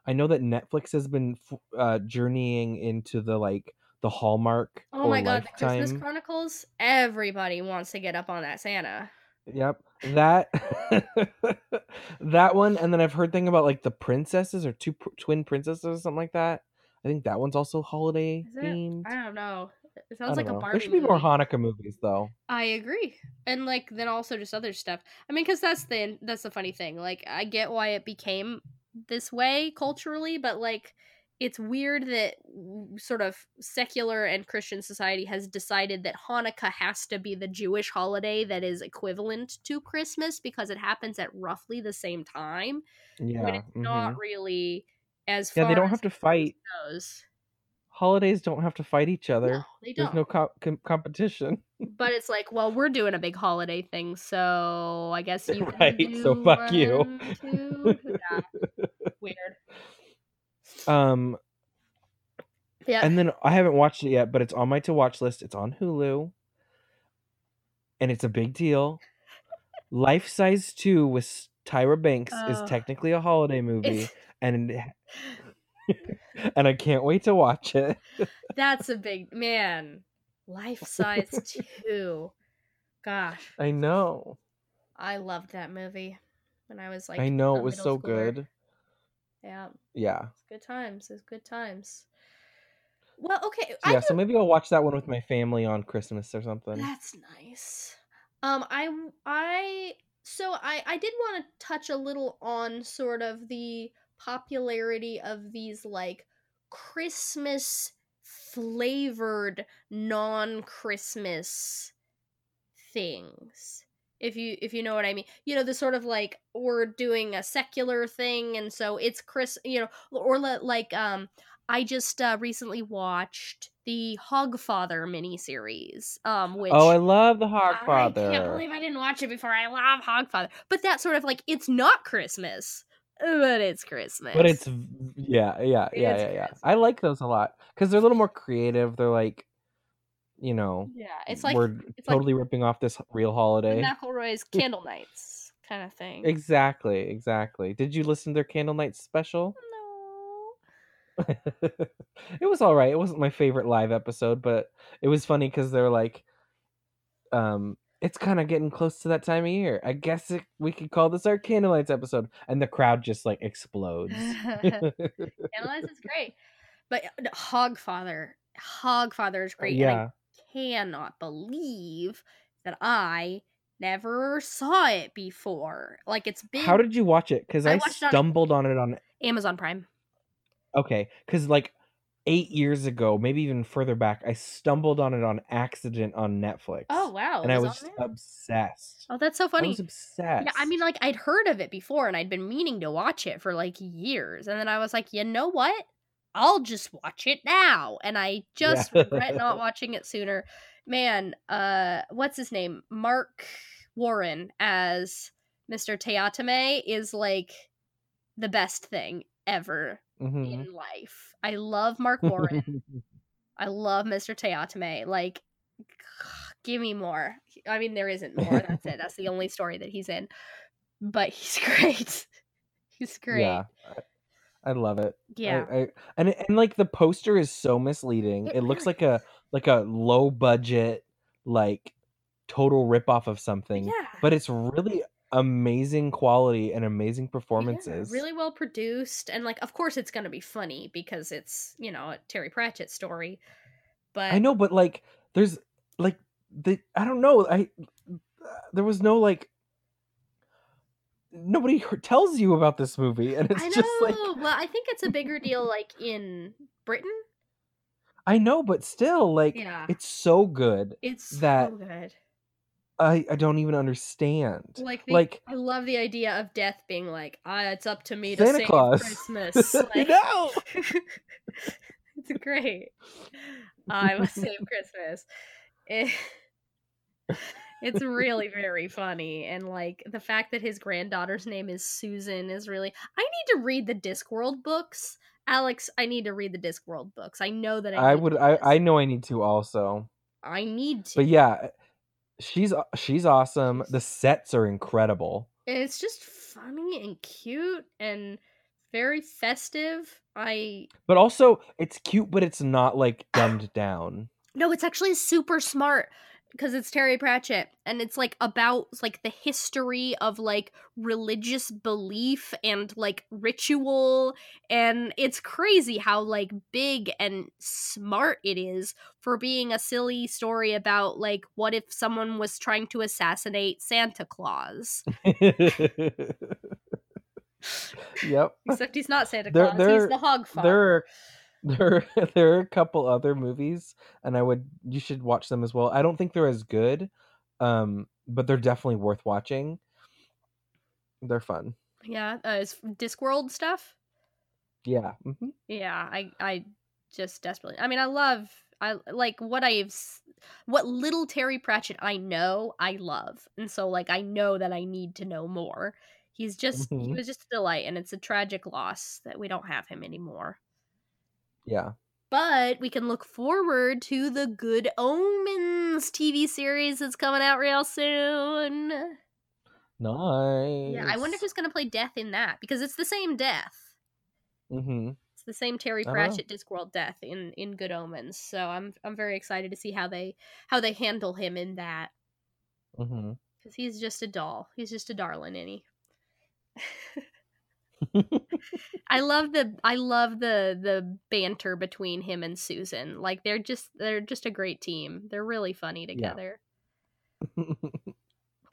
I know that Netflix has been uh, journeying into the like the Hallmark Oh my god, the Christmas Chronicles. Everybody wants to get up on that Santa. Yep, that that one, and then I've heard thing about like the princesses or two pr- twin princesses or something like that. I think that one's also holiday Is it? themed. I don't know. It sounds like a know. Barbie There should be more. Hanukkah movies though. I agree, and like then also just other stuff. I mean, because that's the that's the funny thing. Like, I get why it became this way culturally, but like, it's weird that sort of secular and Christian society has decided that Hanukkah has to be the Jewish holiday that is equivalent to Christmas because it happens at roughly the same time, Yeah, when it's not mhm. really as yeah. They don't have to fight. goes. Holidays don't have to fight each other. No, they There's don't. There's no co- com- competition. But it's like, well, we're doing a big holiday thing, so I guess you can Right, so fuck you. Yeah, weird. Um, Yeah. and then I haven't watched it yet, but it's on my to watch list. It's on Hulu, and it's a big deal. Life Size Two with Tyra Banks is Oh. technically a holiday movie, It's, and and I can't wait to watch it. that's a big man. Life size 2. Gosh, I know, I loved that movie when I was like. I know it was so schooler. good. Yeah, Yeah, it's good times. It's good times. Well, okay. so yeah. So maybe I'll watch that one with my family on Christmas or something. That's nice. Um, I I so I I did want to touch a little on sort of the popularity of these like Christmas flavored non-Christmas things. If you if you know what I mean. You know, the sort of like we're doing a secular thing and so it's Chris, you know, or li- like um I just uh, recently watched the Hogfather miniseries, um, which oh, I love the hogfather I can't believe I didn't watch it before. I love Hogfather, but that sort of like it's not Christmas, but it's Christmas. But it's yeah, yeah, yeah, It's yeah, yeah. Christmas. I like those a lot because they're a little more creative. They're like, you know, yeah, it's like we're it's like totally ripping off this real holiday. McElroy's Candle Nights kind of thing. Exactly, exactly. Did you listen to their Candle Night special? No. it was all right. It wasn't my favorite live episode, but it was funny because they're like, um, it's kind of getting close to that time of year. I guess it, we could call this our Candle Nights episode, and the crowd just like explodes. Candle Nights is great, but uh, Hogfather, Hogfather is great, and yeah. I cannot believe that I never saw it before. Like it's been How did you watch it? Because I I, it on- stumbled on it on Amazon Prime. Okay, because like eight years ago, maybe even further back, I stumbled on it on accident on oh, Netflix. Oh wow, and it I was was obsessed. Oh, that's so funny. I was obsessed. Yeah, I mean, like I'd heard of it before, and I'd been meaning to watch it for like years, and then I was like, you know what? I'll just watch it now, and I just Yeah. regret not watching it sooner. Man, uh, what's his name? Marc Warren as Mr. Teatime is like the best thing ever Mhm. in life. I love Marc Warren. I love Mr. Teatime. Like, give me more. I mean, there isn't more. That's it. That's the only story that he's in. But he's great. he's great. Yeah, I, I love it. Yeah. I, and and like the poster is so misleading. It It, looks really like a like a low budget like total rip off of something, Yeah. but it's really amazing quality and amazing Yeah, performances. really well produced, and like, of course, it's gonna be funny because it's you know a Terry Pratchett story. But I know, but like, there's like the I don't know. I there was no like nobody tells you about this movie, and it's I know. just like well, I think it's a bigger deal like in Britain. I know, but still, like Yeah, it's so good it's that so good. I I don't even understand. Like, the, Like I love the idea of death being like, ah, it's up to me to Santa save Claus. Christmas. Like, no. it's great. I must save Christmas. It- it's really very funny, and like the fact that his granddaughter's name is Susan is really. I need to read the Discworld books, Alex. I need to read the Discworld books. I know that I. I would I. I know I need to also. I need to. But yeah, she's uh, she's awesome. The sets are incredible. it's just funny and cute and very festive. I But also it's cute but it's not like dumbed down. No, it's actually super smart because it's Terry Pratchett and it's like about like the history of like religious belief and like ritual and it's crazy how like big and smart it is for being a silly story about like what if someone was trying to assassinate Santa Claus yep. except he's not Santa Claus there- he's the hog father. There are there there are a couple other movies and I would you should watch them as well. I don't think they're as good. Um but they're definitely worth watching. They're fun. yeah, uh, it's Discworld stuff. Yeah. hmm yeah i i just desperately i mean i love i like what i've what little terry pratchett i know i love and so like i know that i need to know more he's just he Mhm. was just a delight and it's a tragic loss that we don't have him anymore Yeah. but we can look forward to the good omens tv series that's coming out real soon Nice. yeah i wonder who's gonna play death in that because it's the same death Mhm. It's the same Terry know. Pratchett Discworld death in in Good Omens. So I'm I'm very excited to see how they how they handle him in that Mhm. because he's just a doll. He's just a darling, he. I love the I love the the banter between him and Susan. Like they're just they're just a great team. They're really funny together.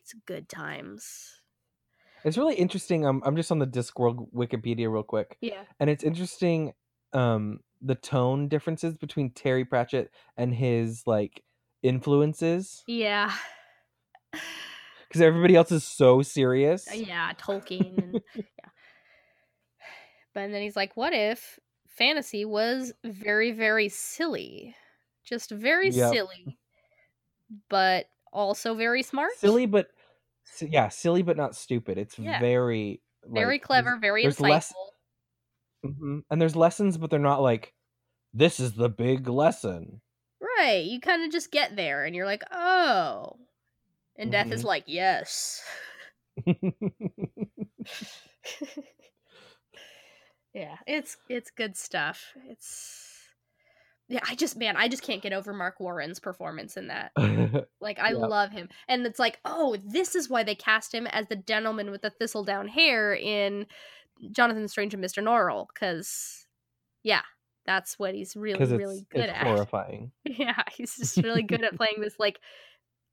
It's good times. it's really interesting. Um, I'm just on the Discworld Wikipedia real quick, Yeah. and it's interesting. Um, the tone differences between Terry Pratchett and his like influences, Yeah. because everybody else is so serious. Yeah, Tolkien. And, then he's like, what if fantasy was very, very silly? Just very Yep. silly, but also very smart. Silly, but yeah, silly but not stupid. It's Yeah. very very like, clever, very there's insightful. less- Mhm. And there's lessons, but they're not like this is the big lesson. Right. You kind of just get there and you're like, oh. And Death Mm-hmm. is like, yes. yeah, it's it's good stuff. It's yeah, I just man, I just can't get over Marc Warren's performance in that. Like I love him. And it's like, oh, this is why they cast him as the gentleman with the thistle down hair in Jonathan Strange and Mr. Norrell cuz yeah, that's what he's really really good it's at. horrifying. Yeah, he's just really good at playing this like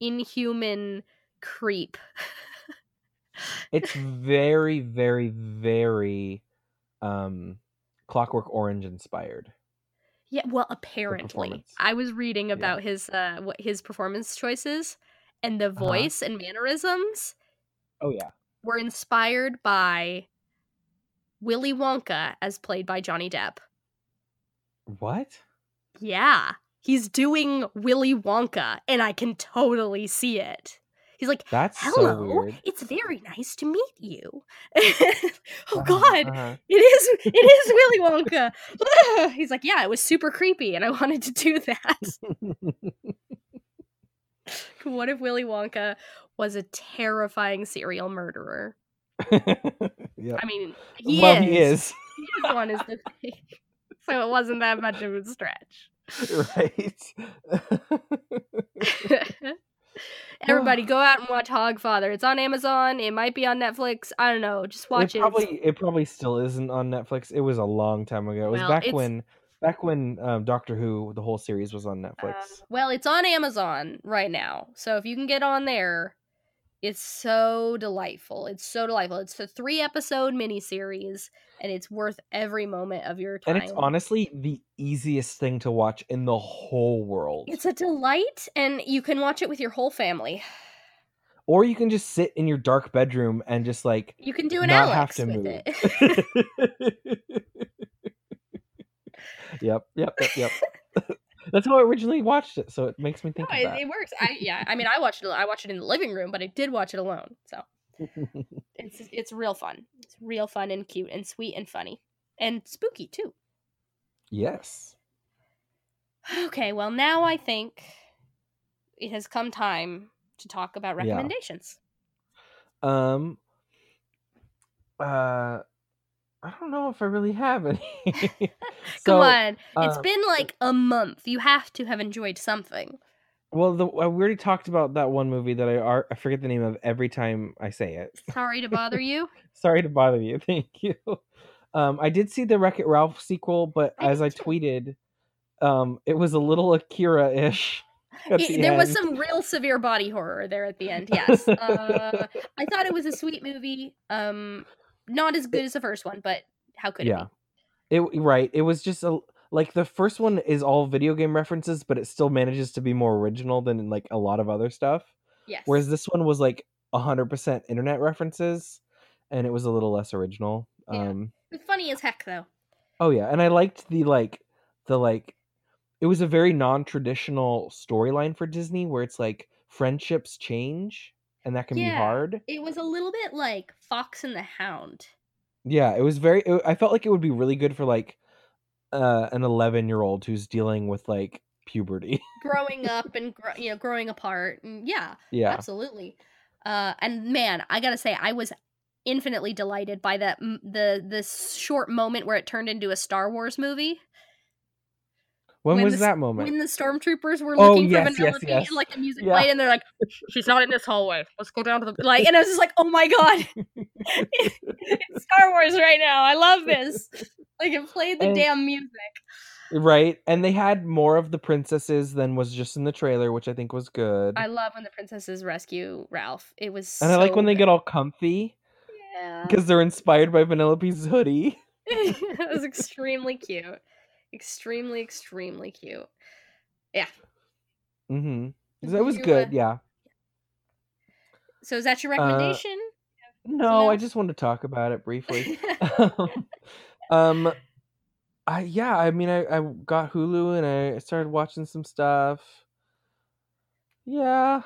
inhuman creep. It's very, very, very um Clockwork Orange inspired. yeah, well, apparently. I was reading about his uh what his performance choices and the voice and mannerisms Oh yeah. were inspired by Willy Wonka as played by Johnny Depp. What? Yeah, he's doing Willy Wonka and I can totally see it. He's like, That's "Hello, weird. it's very nice to meet you." oh Uh-huh, god, uh-huh. It is. It is Willy Wonka. He's like, yeah, it was super creepy, and I wanted to do that. what if Willy Wonka was a terrifying serial murderer? yeah. I mean, he well, is. he is. He is one is the thing. So it wasn't that much of a stretch. right. Everybody, go out and watch Hogfather. It's on Amazon. It might be on Netflix. I don't know. Just watch it it. probably it probably still isn't on Netflix. It was a long time ago. It was Well, back it's- when back when um, Doctor Who the whole series was on Netflix. Uh, well, it's on Amazon right now. So if you can get on there, it's so delightful. It's so delightful. It's a three episode miniseries and it's worth every moment of your time. and it's honestly the easiest thing to watch in the whole world. It's a delight and you can watch it with your whole family. or you can just sit in your dark bedroom and just like You can do an not Alex have to with move. it. yep, yep, yep, yep. That's how I originally watched it, so it makes me think No, it, it works. I yeah. I mean, I watched it. I watched it in the living room, but I did watch it alone. So it's it's real fun. It's real fun and cute and sweet and funny and spooky too. yes. Okay, well now I think it has come time to talk about Yeah. recommendations. Um. Uh, I don't know if I really have any. Come So, on, it's uh, been like a month. You have to have enjoyed something. Well, the uh, we already talked about that one movie that I ar- I forget the name of every time I say it. Sorry to bother you. Sorry to bother you. Thank you. Um, I did see the Wreck It Ralph sequel, but I as I tweeted, um, it was a little Akira-ish. The there was some real severe body horror there at the end. Yes, uh, I thought it was a sweet movie. Um, not as good as the first one, but how could yeah. it It right. It was just a like the first one is all video game references, but it still manages to be more original than like a lot of other stuff. Yes. Whereas this one was like hundred percent internet references, and it was a little less original. Yeah. Um. Funny as heck though. Oh yeah, and I liked the like the like it was a very non-traditional storyline for Disney where it's like friendships change and that can Yeah. be hard. It was a little bit like Fox and the Hound. Yeah, it was very it, I felt like it would be really good for like uh an 11-year-old who's dealing with like puberty. growing up and you know growing apart and yeah yeah. absolutely uh and man i gotta say i was infinitely delighted by that the the short moment where it turned into a star wars movie When, when was the that moment? when the stormtroopers were Oh, looking yes, for yes, Vanellope yes. and like the music Yeah. played and they're like she's not in this hallway let's go down to the like and i was just like oh my god it's star wars right now i love this like it played the And- damn music right? And they had more of the princesses than was just in the trailer, which I think was good. i love when the princesses rescue ralph it was and I like so when they get all comfy yeah because they're inspired by Vanellope's hoodie. it was extremely cute. Extremely, extremely cute. Yeah. Mm Mhm. That was good, uh, yeah. So is that your recommendation? No, I just wanted to talk about it briefly. um I yeah, I mean I, I got Hulu and I started watching some stuff. Yeah.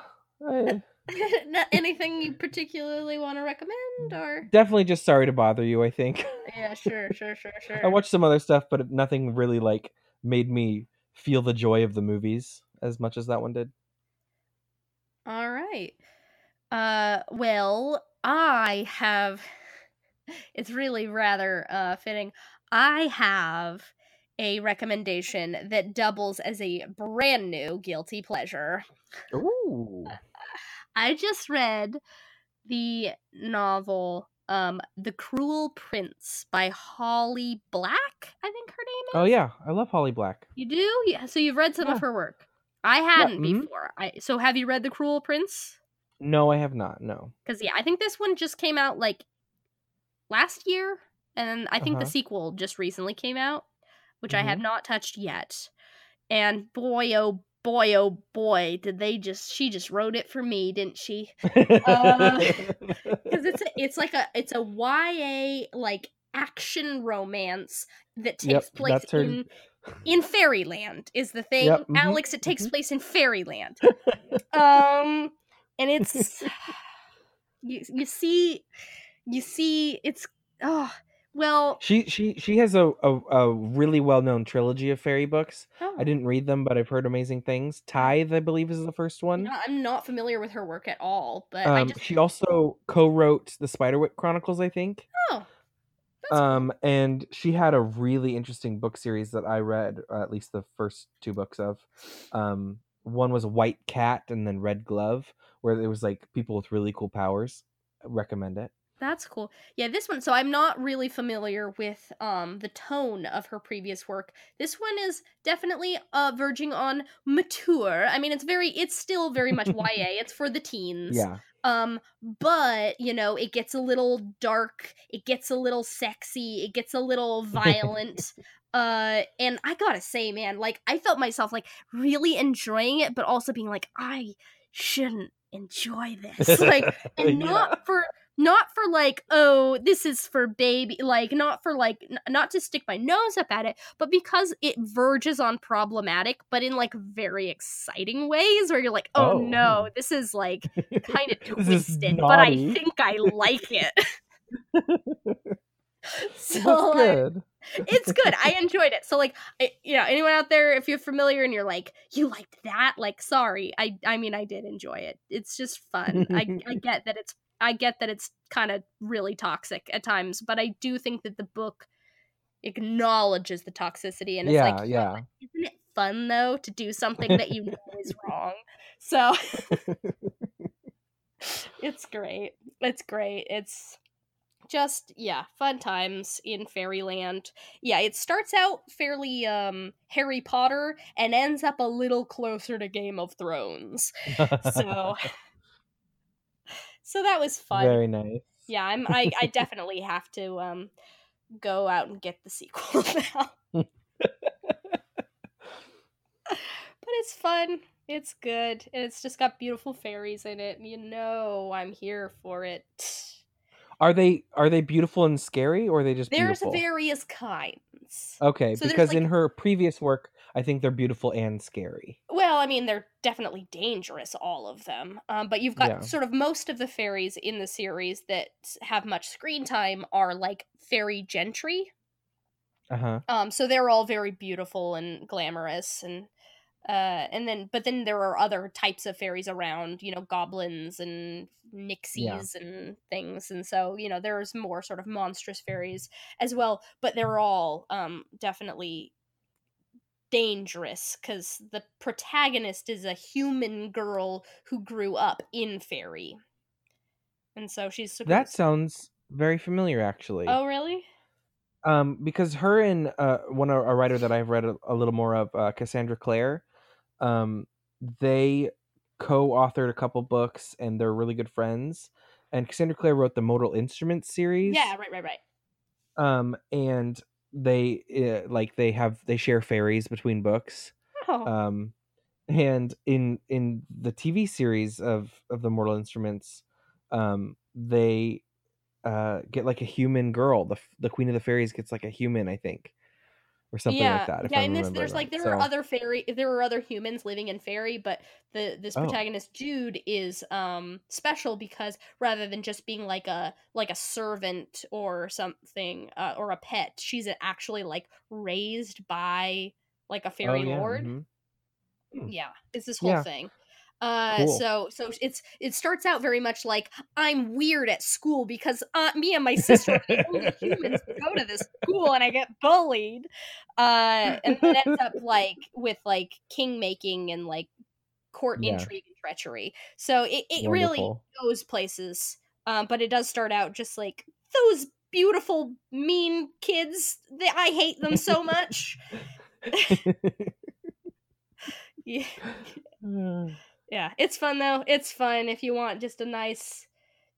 I Not anything you particularly want to recommend or definitely just sorry to bother you, I think. Yeah, sure, sure, sure, sure. I watched some other stuff, but nothing really like made me feel the joy of the movies as much as that one did. All right. Uh well, I have it's really rather uh fitting. I have a recommendation that doubles as a brand new guilty pleasure. Ooh. I just read the novel um The Cruel Prince by Holly Black, I think her name is. Oh yeah, I love Holly Black. You do? Yeah, so you've read some of her work. I hadn't mhm. before. I so have you read The Cruel Prince? No, I have not. No. Cuz yeah, I think this one just came out like last year and I think the Uh-huh. sequel just recently came out, which I have Mhm. not touched yet. And boy oh boy oh boy, did they just she just wrote it for me, didn't she? Uh, because it's a, it's like a it's a YA like action romance that Yep, takes place her- in in fairyland is the thing Yep, mhm, alex it takes mhm. place in fairyland um and it's you you see you see it's oh well She she she has a a, a really well known trilogy of fairy books. oh, I didn't read them, but I've heard amazing things. Tithe, I believe, is the first one. no, i'm not familiar with her work at all but i Um, just she also co-wrote the Spiderwick Chronicles, I think. oh that's cool. Um, and she had a really interesting book series that I read, at least the first two books of. Um, one was White Cat, and then Red Glove, where it was like people with really cool powers. I recommend it. That's cool. Yeah, this one. So I'm not really familiar with um the tone of her previous work. This one is definitely uh verging on mature. I mean, it's very, it's still very much YA. It's for the teens. Yeah, Um, but you know, it gets a little dark. It gets a little sexy. It gets a little violent. uh, and I gotta say, man, like I felt myself like really enjoying it, but also being like, I shouldn't enjoy this like and not for not for like oh this is for baby like not for like n- not to stick my nose up at it but because it verges on problematic but in like very exciting ways where you're like oh, Oh. no this is like kind of twisted but i think i like it so That's like, good. it's good. I enjoyed it. So like, I, you know, anyone out there, if you're familiar and you're like, you liked that, like, sorry, I, I mean, I did enjoy it. It's just fun. I, I get that it's, I get that it's kind of really toxic at times, but I do think that the book acknowledges the toxicity and it's yeah, like, yeah. isn't it fun though to do something that you know is wrong? So it's great. It's great. It's just yeah, fun times in fairyland. Yeah, it starts out fairly um Harry Potter and ends up a little closer to Game of Thrones. So so that was fun. Very nice. Yeah, I'm I I definitely have to um go out and get the sequel now. but it's fun. It's good. And it's just got beautiful fairies in it. And you know I'm here for it. Are they are they beautiful and scary, or are they just There's beautiful? various kinds. Okay, So because like- in her previous work, I think they're beautiful and scary. Well, I mean, they're definitely dangerous, all of them. Um, but you've got Yeah. sort of most of the fairies in the series that have much screen time are like fairy gentry. Uh huh. Um, so they're all very beautiful and glamorous, and uh, and then but then there are other types of fairies around, you know, goblins and nixies and things, and so you know there's more sort of monstrous fairies as well, but they're all um definitely dangerous because the protagonist is a human girl who grew up in fairy, and so she's super- That sounds very familiar, actually. oh really Um, because her and uh, one a a writer that I've read a, a little more of, uh, Cassandra Clare, um, they co-authored a couple books, and they're really good friends. And Cassandra Clare wrote the Mortal Instruments series. yeah right right right Um, and they uh, like they have they share fairies between books. oh um and in in the tv series of of the mortal instruments um they uh get like a human girl the the queen of the fairies gets like a human i think or something yeah, like that if yeah. I'm and this, there's like right. there are other fairy, there are other humans living in fairy, but the this Oh. protagonist Jude is um special because rather than just being like a like a servant or something uh, or a pet, she's actually like raised by like a Oh, fairy yeah, lord. mhm. Yeah, it's this whole Yeah. thing. Uh, Cool. so so it's it starts out very much like I'm weird at school because uh, me and my sister are the only humans who go to this school and I get bullied. Uh, and then ends up like with like king making and like court Yeah. intrigue and treachery. So it, it really goes places. Um, but it does start out just like those beautiful mean kids. They, I hate them so much. yeah. Yeah, it's fun though. It's fun if you want just a nice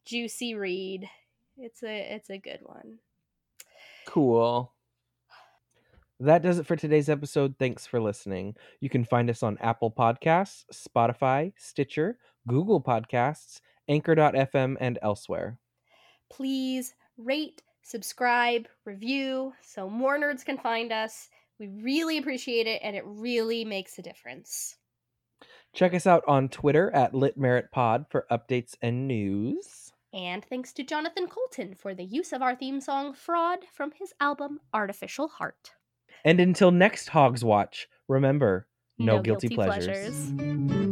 juicy read. It's a it's a good one. cool that does it for today's episode thanks for listening you can find us on apple podcasts spotify stitcher google podcasts anchor.fm and elsewhere Please rate, subscribe, review so more nerds can find us. We really appreciate it and it really makes a difference. Check us out on Twitter at LitMeritPod for updates and news. And thanks to Jonathan Coulton for the use of our theme song Fraud from his album Artificial Heart. And until next Hogswatch, remember no, guilty, pleasures. pleasures.